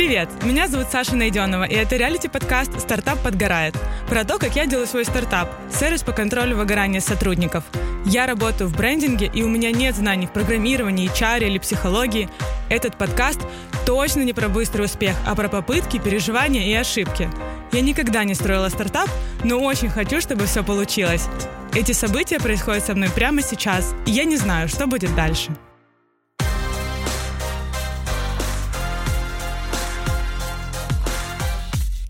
Привет, меня зовут Саша Найденова, и это реалити-подкаст «Стартап подгорает» про то, как я делаю свой стартап, сервис по контролю выгорания сотрудников. Я работаю в брендинге, и у меня нет знаний в программировании, HR или психологии. Этот подкаст точно не про быстрый успех, а про попытки, переживания и ошибки. Я никогда не строила стартап, но очень хочу, чтобы все получилось. Эти события происходят со мной прямо сейчас, и я не знаю, что будет дальше.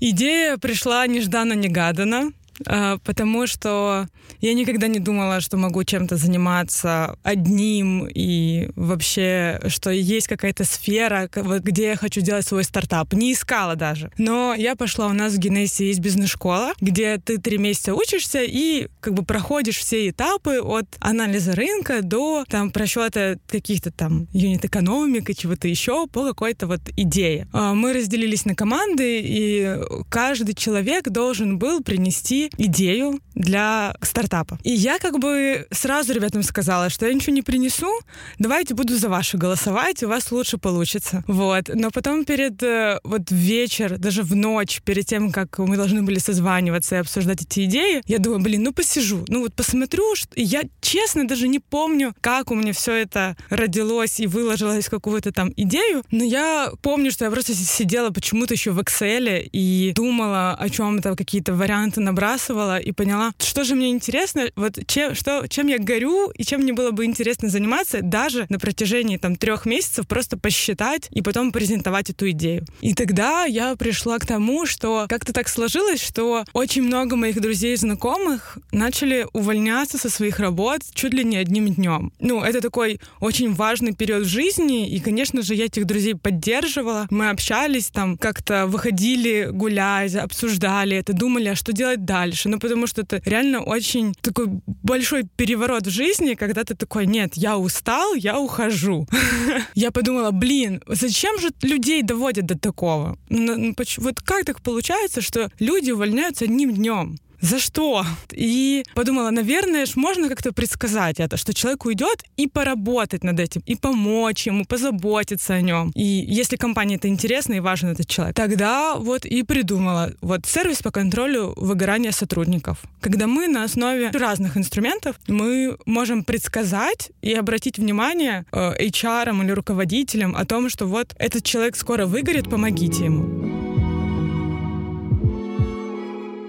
Идея пришла нежданно-негаданно. А, потому что я никогда не думала, что могу чем-то заниматься одним и вообще, что есть какая-то сфера, где я хочу делать свой стартап. Не искала даже. Но я пошла, у нас в Генесе есть бизнес-школа, где ты три месяца учишься и как бы проходишь все этапы от анализа рынка до там просчета каких-то там юнит-экономик и чего-то еще по какой-то вот идее. А, мы разделились на команды, и каждый человек должен был принести идею для стартапа. И я как бы сразу ребятам сказала, что я ничего не принесу, давайте буду за ваши голосовать, у вас лучше получится. Вот. Но потом перед э, вот вечер, даже в ночь, перед тем, как мы должны были созваниваться и обсуждать эти идеи, я думаю, блин, ну посижу, ну вот посмотрю, что... И я честно даже не помню, как у меня все это родилось и выложилось какую-то там идею, но я помню, что я просто сидела почему-то еще в Excel и думала о чем-то, какие-то варианты набрасывала, и поняла, что же мне интересно, вот чем, что, чем я горю и чем мне было бы интересно заниматься даже на протяжении там трех месяцев просто посчитать и потом презентовать эту идею. И тогда я пришла к тому, что как-то так сложилось, что очень много моих друзей и знакомых начали увольняться со своих работ чуть ли не одним днем. Ну, это такой очень важный период в жизни, и, конечно же, я этих друзей поддерживала. Мы общались там, как-то выходили гулять, обсуждали это, думали, а что делать дальше. Ну, потому что это реально очень такой большой переворот в жизни, когда ты такой, нет, я устал, я ухожу. Я подумала, блин, зачем же людей доводят до такого? Вот как так получается, что люди увольняются одним днем? За что? И подумала, наверное, ж можно как-то предсказать это, что человек уйдет и поработать над этим, и помочь ему, позаботиться о нем. И если компании это интересно и важен этот человек, тогда вот и придумала вот сервис по контролю выгорания сотрудников. Когда мы на основе разных инструментов мы можем предсказать и обратить внимание э, HR или руководителям о том, что вот этот человек скоро выгорит, помогите ему.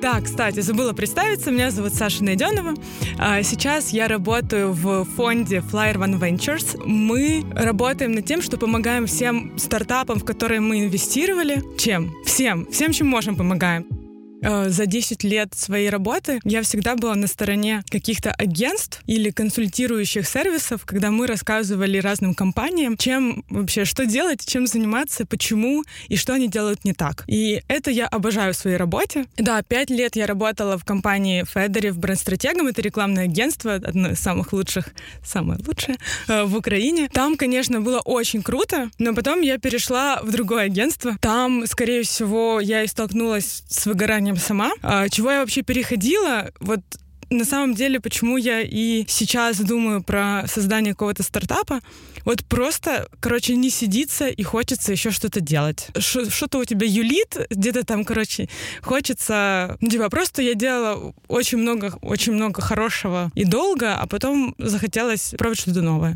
Да, кстати, забыла представиться. Меня зовут Саша Найденова. А, сейчас я работаю в фонде Flyer One Ventures. Мы работаем над тем, что помогаем всем стартапам, в которые мы инвестировали. Чем? Всем. Всем, чем можем, помогаем. Э, за 10 лет своей работы я всегда была на стороне каких-то агентств или консультирующих сервисов, когда мы рассказывали разным компаниям, чем вообще, что делать, чем заниматься, почему и что они делают не так. И это я обожаю в своей работе. Да, 5 лет я работала в компании Федери в бренд-стратегом. Это рекламное агентство, одно из самых лучших, самое лучшее э, в Украине. Там, конечно, было очень круто, но потом я перешла в другое агентство. Там, скорее всего, я и столкнулась с выгоранием образованием сама. А, чего я вообще переходила, вот на самом деле, почему я и сейчас думаю про создание какого-то стартапа, вот просто, короче, не сидится и хочется еще что-то делать. Что-то у тебя юлит, где-то там, короче, хочется... Ну, типа, просто я делала очень много, очень много хорошего и долго, а потом захотелось пробовать что-то новое.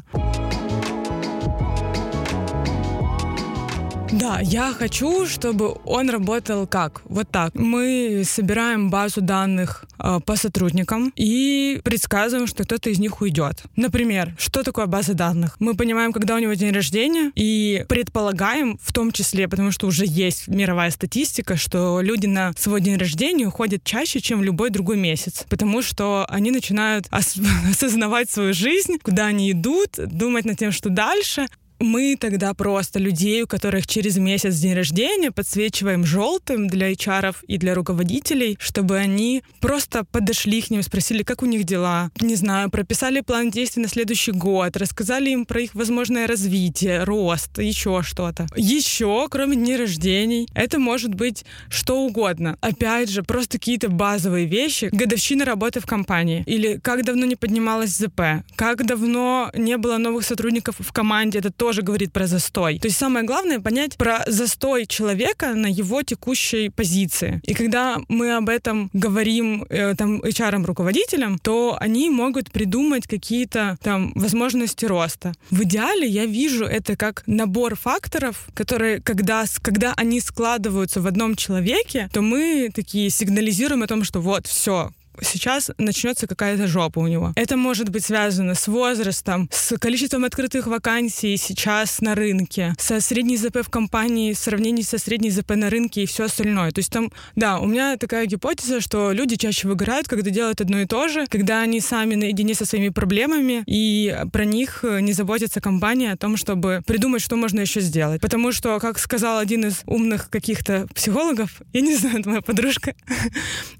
Да, я хочу, чтобы он работал как? Вот так. Мы собираем базу данных э, по сотрудникам и предсказываем, что кто-то из них уйдет. Например, что такое база данных? Мы понимаем, когда у него день рождения, и предполагаем, в том числе, потому что уже есть мировая статистика, что люди на свой день рождения уходят чаще, чем в любой другой месяц, потому что они начинают ос- осознавать свою жизнь, куда они идут, думать над тем, что дальше, мы тогда просто людей, у которых через месяц день рождения, подсвечиваем желтым для HR и для руководителей, чтобы они просто подошли к ним, спросили, как у них дела, не знаю, прописали план действий на следующий год, рассказали им про их возможное развитие, рост, еще что-то. Еще, кроме дней рождений, это может быть что угодно. Опять же, просто какие-то базовые вещи. Годовщина работы в компании. Или как давно не поднималась ЗП. Как давно не было новых сотрудников в команде. Это тоже говорит про застой. То есть самое главное понять про застой человека на его текущей позиции. И когда мы об этом говорим э, там HR-руководителям, то они могут придумать какие-то там возможности роста. В идеале я вижу это как набор факторов, которые, когда, когда они складываются в одном человеке, то мы такие сигнализируем о том, что вот, все, сейчас начнется какая-то жопа у него. Это может быть связано с возрастом, с количеством открытых вакансий сейчас на рынке, со средней ЗП в компании в сравнении со средней ЗП на рынке и все остальное. То есть там, да, у меня такая гипотеза, что люди чаще выгорают, когда делают одно и то же, когда они сами наедине со своими проблемами, и про них не заботится компания о том, чтобы придумать, что можно еще сделать. Потому что, как сказал один из умных каких-то психологов, я не знаю, это моя подружка,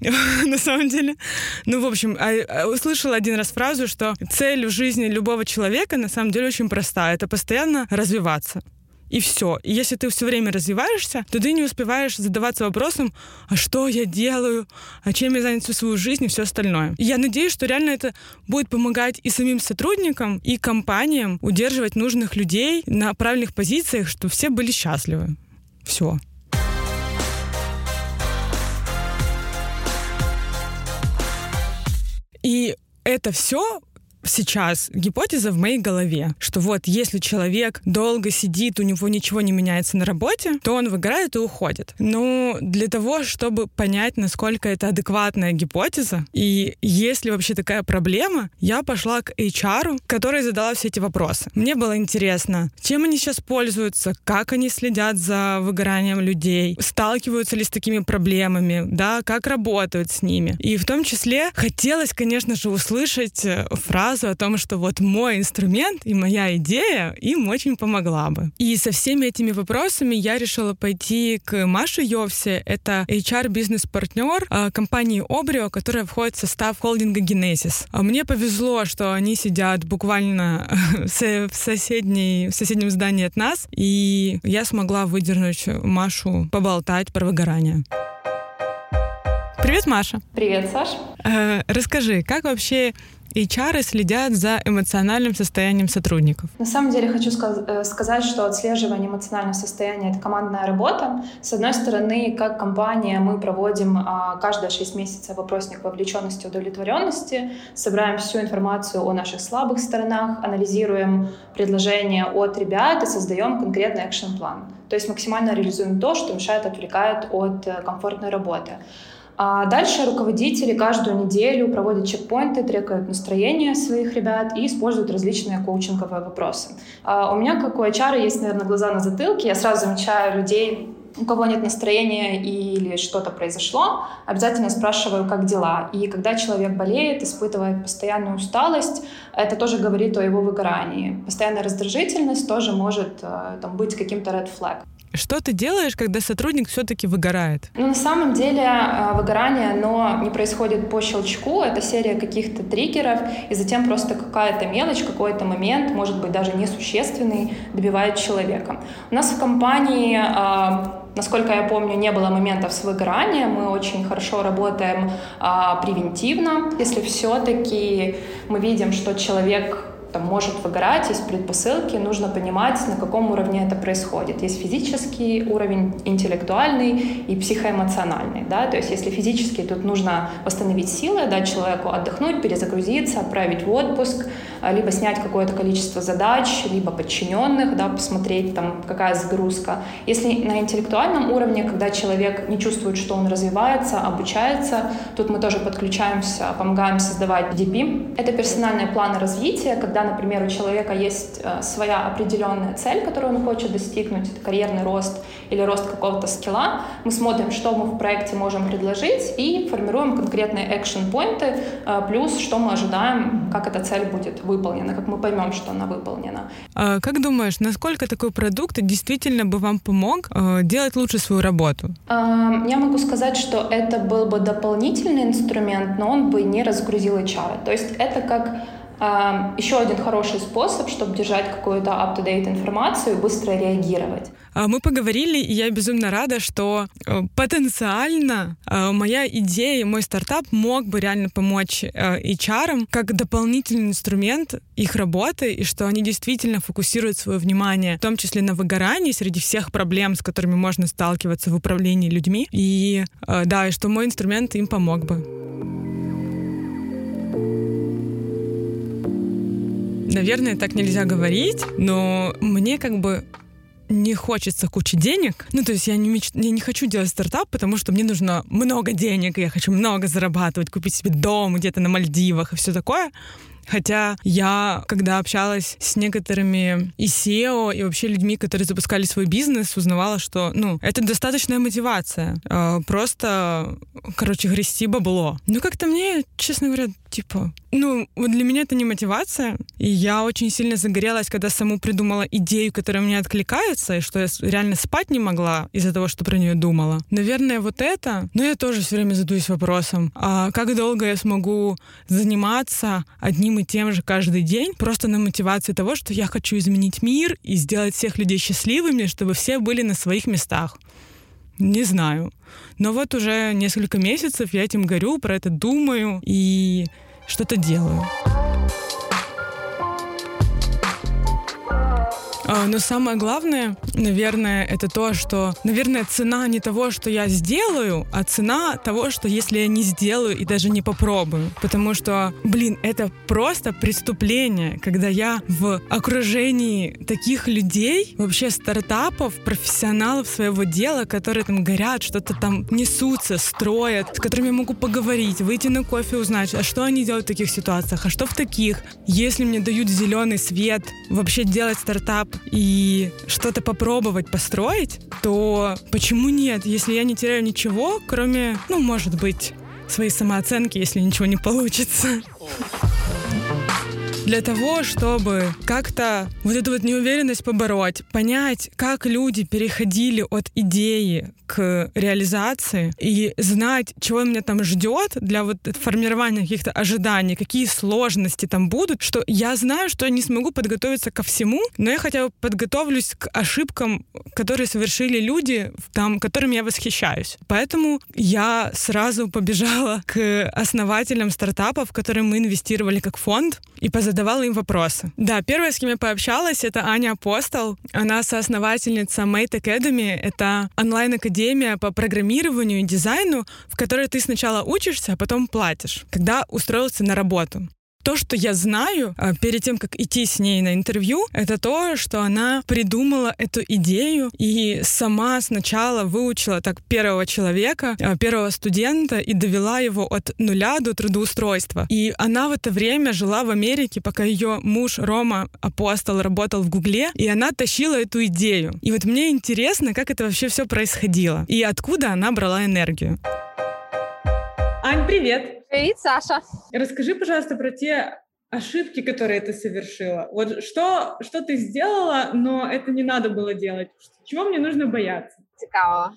на самом деле, ну, в общем, а, а, услышала один раз фразу, что цель в жизни любого человека на самом деле очень простая. Это постоянно развиваться. И все. И если ты все время развиваешься, то ты не успеваешь задаваться вопросом, а что я делаю, а чем я занят всю свою жизнь и все остальное. И я надеюсь, что реально это будет помогать и самим сотрудникам, и компаниям удерживать нужных людей на правильных позициях, чтобы все были счастливы. Все. И это все сейчас гипотеза в моей голове, что вот если человек долго сидит, у него ничего не меняется на работе, то он выгорает и уходит. Но для того, чтобы понять, насколько это адекватная гипотеза, и есть ли вообще такая проблема, я пошла к HR, который задала все эти вопросы. Мне было интересно, чем они сейчас пользуются, как они следят за выгоранием людей, сталкиваются ли с такими проблемами, да, как работают с ними. И в том числе хотелось, конечно же, услышать фразу фразу о том, что вот мой инструмент и моя идея им очень помогла бы. И со всеми этими вопросами я решила пойти к Маше Йовсе. Это HR-бизнес-партнер а, компании Обрио, которая входит в состав холдинга Genesis. А мне повезло, что они сидят буквально в, соседней, в соседнем здании от нас, и я смогла выдернуть Машу поболтать про выгорание. Привет, Маша. Привет, Саш. Э, расскажи, как вообще HR следят за эмоциональным состоянием сотрудников? На самом деле хочу э, сказать, что отслеживание эмоционального состояния — это командная работа. С одной стороны, как компания мы проводим а, каждые 6 месяцев опросник вовлеченности и удовлетворенности, собираем всю информацию о наших слабых сторонах, анализируем предложения от ребят и создаем конкретный экшен-план. То есть максимально реализуем то, что мешает, отвлекает от э, комфортной работы. А дальше руководители каждую неделю проводят чекпоинты, трекают настроение своих ребят и используют различные коучинговые вопросы. А у меня, как у HR, есть, наверное, глаза на затылке. Я сразу замечаю людей, у кого нет настроения или что-то произошло, обязательно спрашиваю, как дела. И когда человек болеет, испытывает постоянную усталость, это тоже говорит о его выгорании. Постоянная раздражительность тоже может э, там, быть каким-то red flag. Что ты делаешь, когда сотрудник все-таки выгорает? Ну, на самом деле э, выгорание, оно не происходит по щелчку, это серия каких-то триггеров, и затем просто какая-то мелочь, какой-то момент, может быть, даже несущественный, добивает человека. У нас в компании э, Насколько я помню, не было моментов с выгоранием. Мы очень хорошо работаем а, превентивно. Если все-таки мы видим, что человек там, может выгорать, есть предпосылки, нужно понимать, на каком уровне это происходит. Есть физический уровень, интеллектуальный и психоэмоциональный. Да? То есть если физически, тут нужно восстановить силы, дать человеку отдохнуть, перезагрузиться, отправить в отпуск, либо снять какое-то количество задач, либо подчиненных, да, посмотреть, там, какая загрузка. Если на интеллектуальном уровне, когда человек не чувствует, что он развивается, обучается, тут мы тоже подключаемся, помогаем создавать DP. Это персональные планы развития, когда например, у человека есть э, своя определенная цель, которую он хочет достигнуть, это карьерный рост или рост какого-то скилла, мы смотрим, что мы в проекте можем предложить и формируем конкретные экшен-поинты, э, плюс что мы ожидаем, как эта цель будет выполнена, как мы поймем, что она выполнена. А как думаешь, насколько такой продукт действительно бы вам помог э, делать лучше свою работу? Я могу сказать, что это был бы дополнительный инструмент, но он бы не разгрузил HR. То есть это как Еще один хороший способ, чтобы держать какую-то up-to-date информацию и быстро реагировать. А, мы поговорили, и я безумно рада, что э, потенциально э, моя идея, мой стартап мог бы реально помочь э, HR как дополнительный инструмент их работы, и что они действительно фокусируют свое внимание, в том числе на выгорании среди всех проблем, с которыми можно сталкиваться в управлении людьми. И да, и что мой инструмент им помог бы. Наверное, так нельзя говорить, но мне как бы не хочется кучи денег. Ну, то есть я не, меч... я не хочу делать стартап, потому что мне нужно много денег, я хочу много зарабатывать, купить себе дом где-то на Мальдивах и все такое. Хотя я, когда общалась с некоторыми и SEO, и вообще людьми, которые запускали свой бизнес, узнавала, что, ну, это достаточная мотивация. Э, просто, короче, грести бабло. Ну, как-то мне, честно говоря, типа, ну, вот для меня это не мотивация. И я очень сильно загорелась, когда саму придумала идею, которая мне откликается, и что я реально спать не могла из-за того, что про нее думала. Наверное, вот это. Но я тоже все время задаюсь вопросом, а как долго я смогу заниматься одним и тем же каждый день, просто на мотивации того, что я хочу изменить мир и сделать всех людей счастливыми, чтобы все были на своих местах. Не знаю. Но вот уже несколько месяцев я этим горю, про это думаю и что-то делаю. Но самое главное, наверное, это то, что, наверное, цена не того, что я сделаю, а цена того, что если я не сделаю и даже не попробую. Потому что, блин, это просто преступление, когда я в окружении таких людей, вообще стартапов, профессионалов своего дела, которые там горят, что-то там несутся, строят, с которыми я могу поговорить, выйти на кофе, узнать, а что они делают в таких ситуациях, а что в таких. Если мне дают зеленый свет вообще делать стартап, и что-то попробовать построить, то почему нет, если я не теряю ничего, кроме, ну, может быть, своей самооценки, если ничего не получится для того, чтобы как-то вот эту вот неуверенность побороть, понять, как люди переходили от идеи к реализации и знать, чего меня там ждет для вот формирования каких-то ожиданий, какие сложности там будут, что я знаю, что я не смогу подготовиться ко всему, но я хотя бы подготовлюсь к ошибкам, которые совершили люди, там, которыми я восхищаюсь. Поэтому я сразу побежала к основателям стартапов, в которые мы инвестировали как фонд, и позадавала им вопросы. Да, первая, с кем я пообщалась, это Аня Апостол. Она соосновательница Mate Academy. Это онлайн-академия по программированию и дизайну, в которой ты сначала учишься, а потом платишь, когда устроился на работу. То, что я знаю а, перед тем, как идти с ней на интервью, это то, что она придумала эту идею и сама сначала выучила так первого человека, а, первого студента и довела его от нуля до трудоустройства. И она в это время жила в Америке, пока ее муж Рома Апостол работал в Гугле, и она тащила эту идею. И вот мне интересно, как это вообще все происходило и откуда она брала энергию. Ань, привет! Привет, Саша! Расскажи, пожалуйста, про те ошибки, которые ты совершила. Вот что, что ты сделала, но это не надо было делать? Чего мне нужно бояться? Цікаво.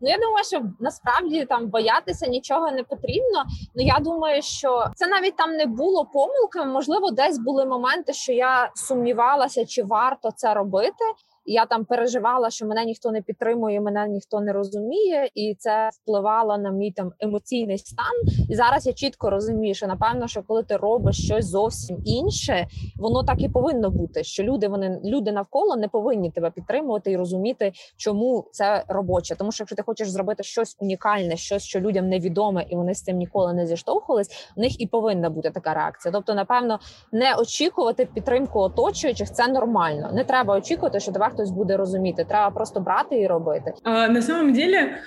Ну я думаю, що насправді там боятися нічого не потрібно. Ну я думаю, що це навіть там не було помилками. Можливо, десь були моменти, що я сумнівалася, чи варто це робити. Я там переживала, що мене ніхто не підтримує, мене ніхто не розуміє, і це впливало на мій там емоційний стан. І зараз я чітко розумію, що напевно, що коли ти робиш щось зовсім інше, воно так і повинно бути. Що люди вони люди навколо не повинні тебе підтримувати і розуміти, чому це робоче. Тому що якщо ти хочеш зробити щось унікальне, щось що людям невідоме, і вони з цим ніколи не зіштовхувались, в них і повинна бути така реакція. Тобто, напевно, не очікувати підтримку оточуючих це нормально. Не треба очікувати, що тебе хтось буде розуміти. Треба просто брати і робити. А, на самом деле,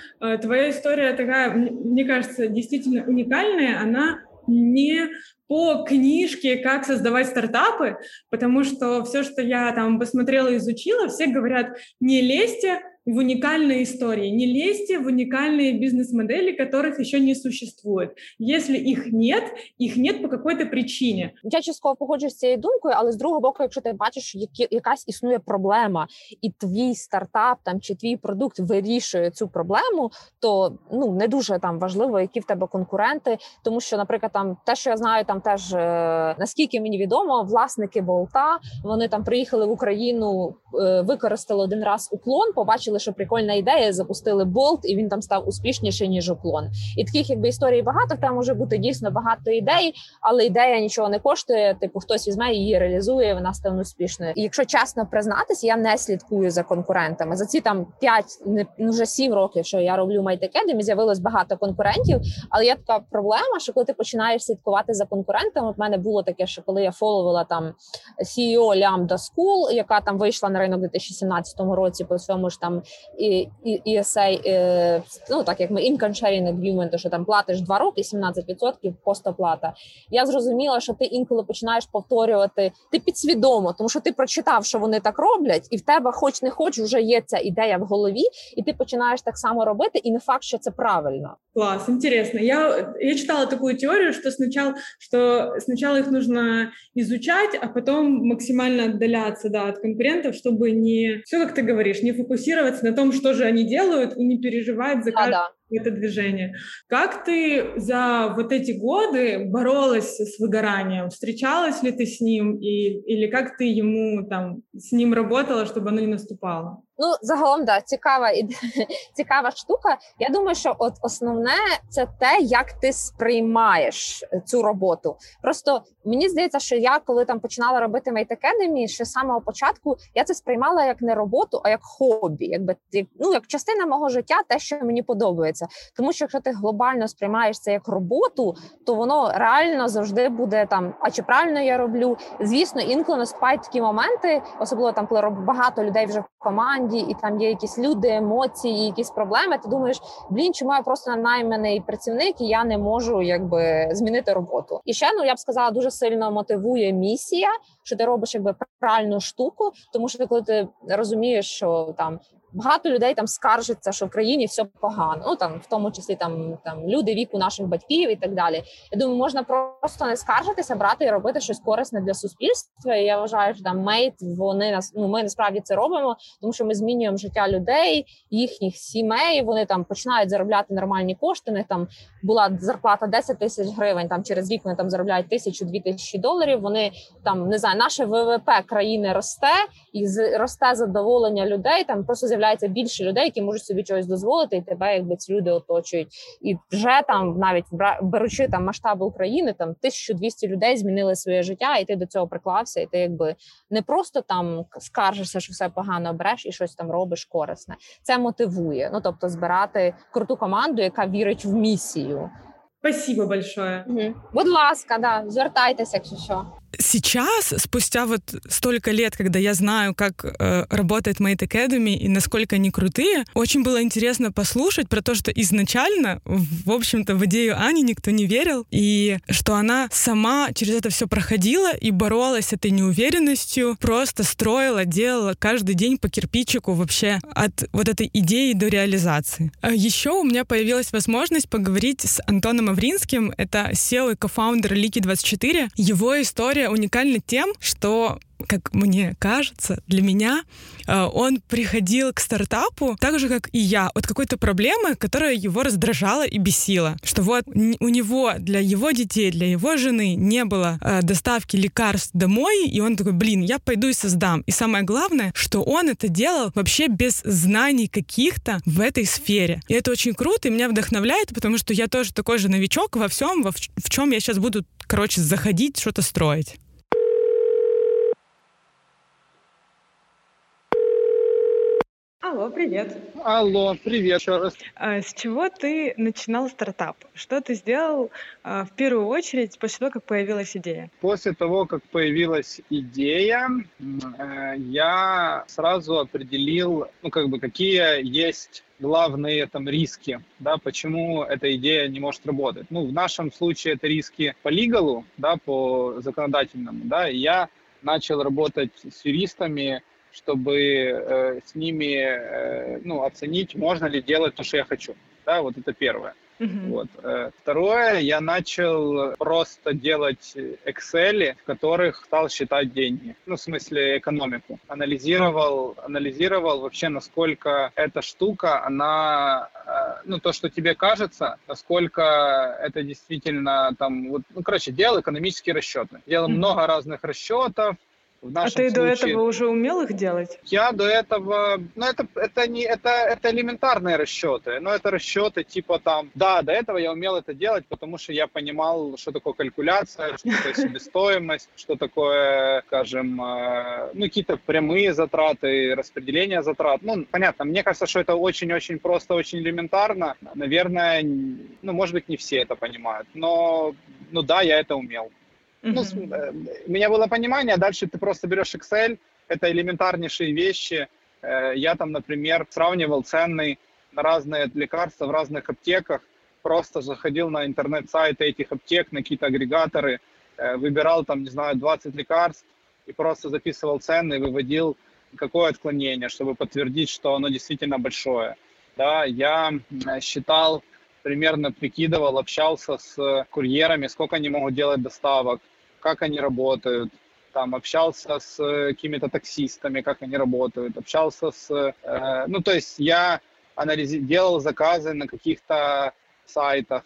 твоя история такая, мне кажется, действительно уникальная. Она не по книжке «Как создавать стартапы», потому что все, что я там посмотрела, изучила, все говорят, не лезьте в уникальные истории, не лезьте в уникальные бизнес-модели, которых еще не существует. Если их нет, их нет по какой-то причине. Я частково погоджуюсь з цією думкою, але з другого боку, якщо ти бачиш, які якась існує проблема, і твій стартап там чи твій продукт вирішує цю проблему, то ну не дуже там важливо, які в тебе конкуренти, тому що, наприклад, там те, що я знаю, там теж е, наскільки мені відомо, власники болта вони там приїхали в Україну, е, використали один раз уклон, побачили, що прикольна ідея, запустили болт, і він там став успішніше ніж уклон. І таких якби історій багато. Там може бути дійсно багато ідей, але ідея нічого не коштує. Типу, хтось візьме її реалізує, вона стане успішною. І якщо чесно признатися, я не слідкую за конкурентами. За ці там 5, не ну, вже 7 років, що я роблю Academy, з'явилось багато конкурентів. Але є така проблема, що коли ти починаєш слідкувати за конкурентами, от мене було таке, що коли я фоловила там CEO Lambda School, яка там вийшла на ринок у 2017 році по своєму ж там і, ESA, е, ну так як ми income sharing agreement, що там платиш 2 роки, 17% постоплата. Я зрозуміла, що ти інколи починаєш повторювати ти підсвідомо, тому що ти прочитав, що вони так роблять, і в тебе, хоч не хоч, вже є ця ідея в голові, і ти починаєш так само робити, і не факт, що це правильно. Класс, интересно. Я, я читала такую теорию, что сначала, что сначала их нужно изучать, а потом максимально отдаляться да, от конкурентов, чтобы не, все как ты говоришь, не фокусироваться на том, что же они делают, и не переживать за каждый да, это движение. Как ты за вот эти годы боролась с выгоранием? Встречалась ли ты с ним и, или как ты ему там с ним работала, чтобы оно не наступало? Ну, загалом, да, цікава цікава штука. Я думаю, що от основне це те, як ти сприймаєш цю роботу. Просто мені здається, що я коли там починала робити Mate Academy, ще з самого початку я це сприймала як не роботу, а як хобі, якби ну як частина мого життя, те, що мені подобається. Тому що якщо ти глобально сприймаєш це як роботу, то воно реально завжди буде там. А чи правильно я роблю? Звісно, інколи наступають такі моменти, особливо там, коли багато людей вже в команді, і там є якісь люди, емоції, якісь проблеми. Ти думаєш, блін, чому я просто найманий працівник і я не можу якби змінити роботу? І ще ну я б сказала, дуже сильно мотивує місія, що ти робиш якби правильну штуку, тому що коли ти розумієш, що там Багато людей там скаржаться, що в країні все погано. Ну там в тому числі там там люди віку наших батьків і так далі. Я думаю, можна просто не скаржитися, брати і робити щось корисне для суспільства. І Я вважаю, що там мейт вони нас ну ми насправді це робимо, тому що ми змінюємо життя людей, їхніх сімей. Вони там починають заробляти нормальні кошти. них там була зарплата 10 тисяч гривень. Там через рік вони там заробляють тисячу-дві тисячі доларів. Вони там не знаю, наше ВВП країни росте і росте задоволення людей. Там просто з'являється більше людей, які можуть собі чогось дозволити, і тебе якби ці люди оточують. І вже там, навіть беручи там масштаби України, там 1200 людей змінили своє життя, і ти до цього приклався, і ти якби не просто там скаржишся, що все погано береш і щось там робиш корисне. Це мотивує. Ну тобто, збирати круту команду, яка вірить в місію. Спасибо большое. Угу. Будь ласка, да, звертайтеся, якщо що. Сейчас, спустя вот столько лет, когда я знаю, как э, работает Mate Academy и насколько они крутые, очень было интересно послушать про то, что изначально, в общем-то, в идею Ани никто не верил, и что она сама через это все проходила и боролась с этой неуверенностью, просто строила, делала каждый день по кирпичику вообще от вот этой идеи до реализации. А еще у меня появилась возможность поговорить с Антоном Авринским, это SEO и кофаундер Лики24. Его история история уникальна тем, что как мне кажется, для меня э, он приходил к стартапу так же, как и я, от какой-то проблемы, которая его раздражала и бесила. Что вот у него для его детей, для его жены не было э, доставки лекарств домой, и он такой, блин, я пойду и создам. И самое главное, что он это делал вообще без знаний каких-то в этой сфере. И это очень круто, и меня вдохновляет, потому что я тоже такой же новичок во всем, во в, в чем я сейчас буду, короче, заходить, что-то строить. Алло, привет. Алло, привет еще раз. А, с чего ты начинал стартап? Что ты сделал а, в первую очередь после того, как появилась идея? После того, как появилась идея, э, я сразу определил, ну, как бы, какие есть главные там риски, да, почему эта идея не может работать. Ну, в нашем случае это риски по лигалу, да, по законодательному, да, и я начал работать с юристами, чтобы э, с ними э, ну, оценить, можно ли делать то, что я хочу. Да, вот это первое. Uh-huh. Вот. Э, второе, я начал просто делать Excel, в которых стал считать деньги. Ну, в смысле, экономику. Анализировал, анализировал вообще, насколько эта штука, она, ну, то, что тебе кажется, насколько это действительно там, вот, ну, короче, делал экономические расчеты. Делал uh-huh. много разных расчетов, в а ты случае, до этого уже умел их делать? Я до этого, ну это, это не, это, это элементарные расчеты, но это расчеты типа там, да, до этого я умел это делать, потому что я понимал, что такое калькуляция, что такое себестоимость, что такое, скажем, э, ну какие-то прямые затраты, распределение затрат. Ну, понятно, мне кажется, что это очень-очень просто, очень элементарно. Наверное, ну, может быть, не все это понимают, но, ну да, я это умел. Ну, э, у меня было понимание, дальше ты просто берешь Excel, это элементарнейшие вещи. Э, я там, например, сравнивал цены на разные лекарства в разных аптеках, просто заходил на интернет-сайты этих аптек, на какие-то агрегаторы, э, выбирал там, не знаю, 20 лекарств и просто записывал цены и выводил какое отклонение, чтобы подтвердить, что оно действительно большое. Да, я считал примерно прикидывал, общался с курьерами, сколько они могут делать доставок, как они работают, там общался с какими-то таксистами, как они работают, общался с, э, ну то есть я анализи- делал заказы на каких-то сайтах,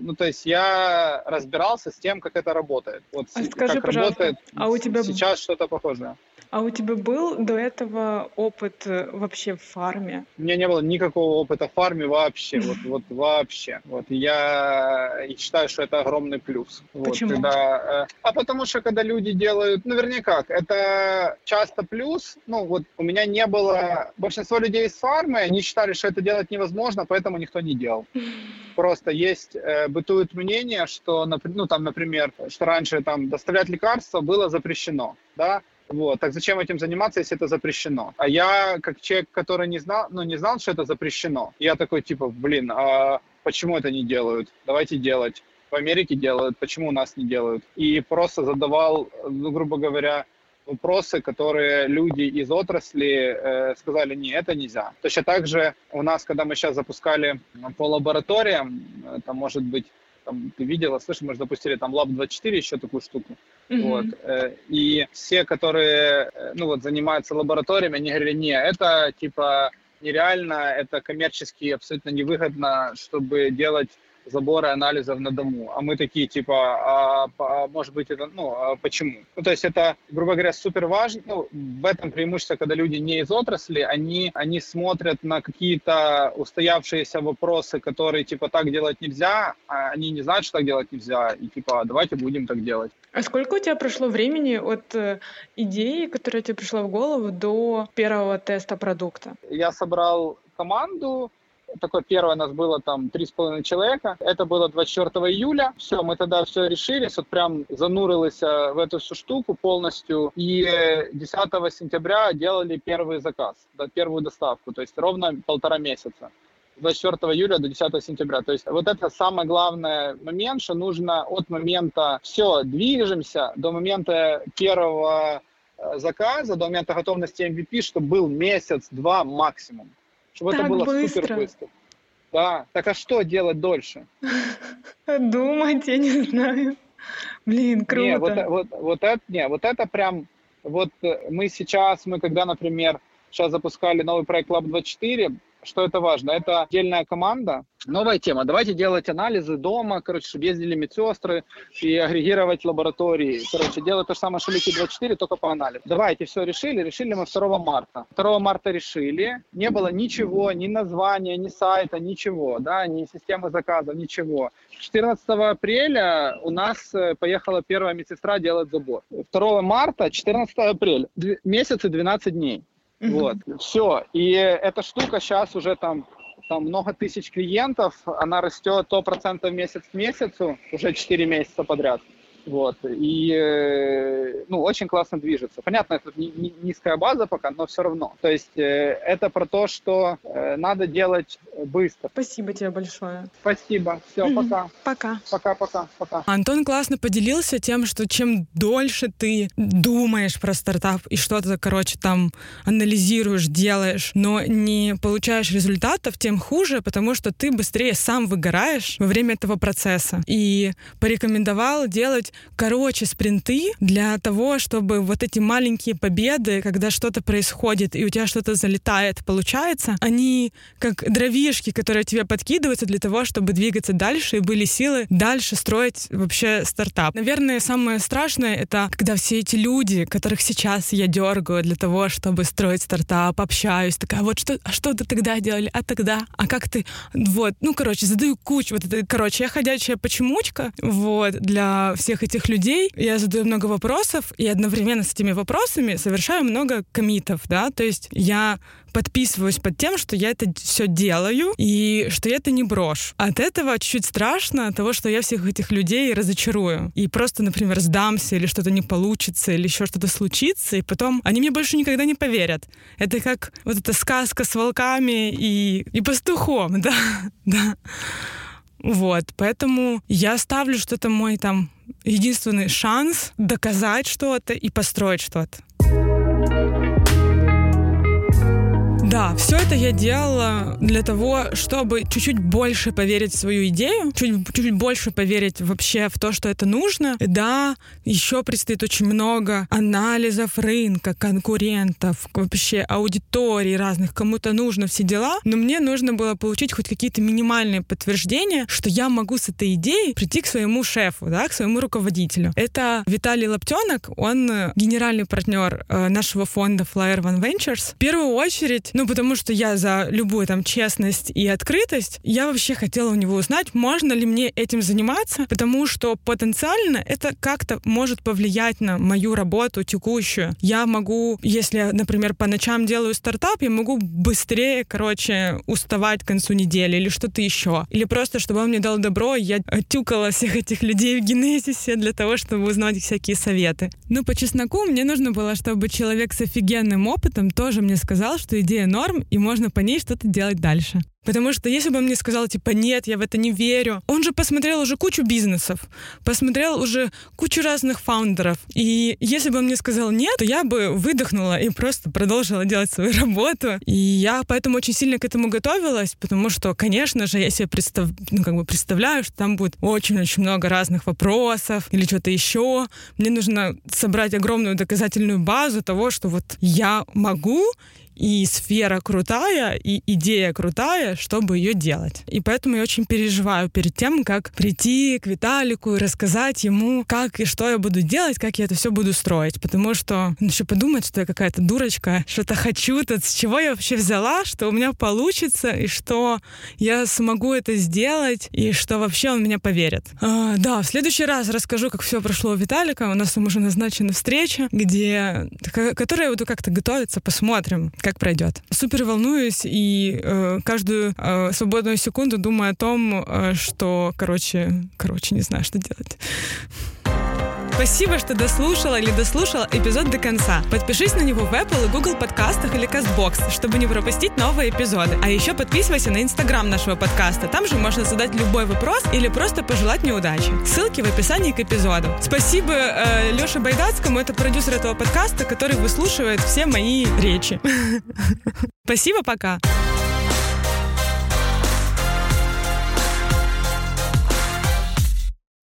ну то есть я разбирался с тем, как это работает. Вот а скажи, как работает а у тебя сейчас что-то похожее. А у тебя был до этого опыт э, вообще в фарме? У меня не было никакого опыта в фарме вообще, вот, вот вообще. Вот я считаю, что это огромный плюс. Почему? Вот, когда, э, а потому что когда люди делают, ну вернее как, это часто плюс. Ну вот у меня не было, большинство людей из фармы, они считали, что это делать невозможно, поэтому никто не делал. Просто есть, э, бытует мнение, что, ну там, например, что раньше там доставлять лекарства было запрещено, да, вот. Так зачем этим заниматься, если это запрещено? А я, как человек, который не знал, ну, не знал, что это запрещено, я такой, типа, блин, а почему это не делают? Давайте делать. В Америке делают, почему у нас не делают? И просто задавал, ну, грубо говоря, вопросы, которые люди из отрасли э, сказали, не, это нельзя. Точно так же у нас, когда мы сейчас запускали по лабораториям, э, там, может быть, там, ты видела, слышишь, мы же запустили там Lab24, еще такую штуку. Mm-hmm. Вот. Э, и все, которые, э, ну вот, занимаются лабораториями, они говорили, не, это типа нереально, это коммерчески абсолютно невыгодно, чтобы делать заборы анализов на дому. А мы такие, типа, а, а может быть, это, ну, а почему? Ну, то есть это, грубо говоря, супер важно. Ну, в этом преимущество, когда люди не из отрасли, они, они смотрят на какие-то устоявшиеся вопросы, которые, типа, так делать нельзя, а они не знают, что так делать нельзя, и, типа, давайте будем так делать. А сколько у тебя прошло времени от э, идеи, которая тебе пришла в голову, до первого теста продукта? Я собрал команду, такое первое у нас было там три с половиной человека. Это было 24 июля. Все, мы тогда все решили, вот прям занурились э, в эту всю штуку полностью. И 10 сентября делали первый заказ, да, первую доставку, то есть ровно полтора месяца. 24 июля до 10 сентября. То есть вот это самый главный момент, что нужно от момента все, движемся до момента первого э, заказа, до момента готовности MVP, чтобы был месяц-два максимум чтобы так это было быстро. супер быстро. Да, так а что делать дольше? Думать, я не знаю. Блин, круто. Не, вот, вот, вот, это, не, вот это прям, вот э, мы сейчас, мы когда, например, сейчас запускали новый проект Lab 24, что это важно? Это отдельная команда. Новая тема. Давайте делать анализы дома, короче, чтобы ездили медсестры и агрегировать лаборатории. Короче, делать то же самое, что Лики 24, только по анализу. Давайте, все решили. Решили мы 2 марта. 2 марта решили. Не было ничего, ни названия, ни сайта, ничего, да, ни системы заказа, ничего. 14 апреля у нас э, поехала первая медсестра делать забор. 2 марта, 14 апреля. Месяц и 12 дней. Вот, все. И эта штука сейчас уже там, там много тысяч клиентов, она растет 100% месяц к месяцу, уже 4 месяца подряд. Вот. И, э, ну, очень классно движется. Понятно, это низкая база пока, но все равно. То есть э, это про то, что э, надо делать быстро. Спасибо тебе большое. Спасибо. Все, mm-hmm. пока. Пока. Пока-пока. Пока. Антон классно поделился тем, что чем дольше ты думаешь про стартап и что-то, короче, там анализируешь, делаешь, но не получаешь результатов, тем хуже, потому что ты быстрее сам выгораешь во время этого процесса. И порекомендовал делать короче спринты для того, чтобы вот эти маленькие победы, когда что-то происходит и у тебя что-то залетает, получается, они как дровишки, которые тебе подкидываются для того, чтобы двигаться дальше и были силы дальше строить вообще стартап. Наверное, самое страшное — это когда все эти люди, которых сейчас я дергаю для того, чтобы строить стартап, общаюсь, такая, вот что, а что ты тогда делали, а тогда, а как ты, вот, ну, короче, задаю кучу, вот это, короче, я ходячая почемучка, вот, для всех этих людей, я задаю много вопросов, и одновременно с этими вопросами совершаю много комитов, да, то есть я подписываюсь под тем, что я это все делаю и что я это не брошь. От этого чуть-чуть страшно, от того, что я всех этих людей разочарую. И просто, например, сдамся или что-то не получится, или еще что-то случится, и потом они мне больше никогда не поверят. Это как вот эта сказка с волками и, и пастухом, да, да. Вот, поэтому я ставлю, что это мой там единственный шанс доказать что-то и построить что-то. Да, все это я делала для того, чтобы чуть-чуть больше поверить в свою идею, чуть-чуть больше поверить вообще в то, что это нужно. Да, еще предстоит очень много анализов рынка, конкурентов, вообще аудитории разных, кому-то нужно все дела, но мне нужно было получить хоть какие-то минимальные подтверждения, что я могу с этой идеей прийти к своему шефу, да, к своему руководителю. Это Виталий Лаптенок, он генеральный партнер э, нашего фонда Flyer One Ventures. В первую очередь, ну, потому что я за любую там честность и открытость. Я вообще хотела у него узнать, можно ли мне этим заниматься, потому что потенциально это как-то может повлиять на мою работу текущую. Я могу, если, например, по ночам делаю стартап, я могу быстрее, короче, уставать к концу недели или что-то еще. Или просто, чтобы он мне дал добро, я тюкала всех этих людей в генезисе для того, чтобы узнать всякие советы. Ну, по чесноку мне нужно было, чтобы человек с офигенным опытом тоже мне сказал, что идея норм, и можно по ней что-то делать дальше. Потому что если бы он мне сказал, типа, нет, я в это не верю, он же посмотрел уже кучу бизнесов, посмотрел уже кучу разных фаундеров. И если бы он мне сказал нет, то я бы выдохнула и просто продолжила делать свою работу. И я поэтому очень сильно к этому готовилась, потому что, конечно же, я себе представ... ну, как бы представляю, что там будет очень-очень много разных вопросов или что-то еще. Мне нужно собрать огромную доказательную базу того, что вот я могу, и сфера крутая, и идея крутая, чтобы ее делать. И поэтому я очень переживаю перед тем, как прийти к Виталику и рассказать ему, как и что я буду делать, как я это все буду строить. Потому что он еще подумает, что я какая-то дурочка, что-то хочу, тут с чего я вообще взяла, что у меня получится, и что я смогу это сделать, и что вообще он меня поверит. А, да, в следующий раз расскажу, как все прошло у Виталика. У нас там уже назначена встреча, где, которая я буду как-то готовиться, посмотрим, как пройдет. Супер волнуюсь и э, каждую э, свободную секунду думаю о том, э, что, короче, короче, не знаю, что делать. Спасибо, что дослушала или дослушал эпизод до конца. Подпишись на него в Apple и Google подкастах или CastBox, чтобы не пропустить новые эпизоды. А еще подписывайся на Инстаграм нашего подкаста. Там же можно задать любой вопрос или просто пожелать мне удачи. Ссылки в описании к эпизоду. Спасибо э, Леше Байдацкому, это продюсер этого подкаста, который выслушивает все мои речи. Спасибо, пока.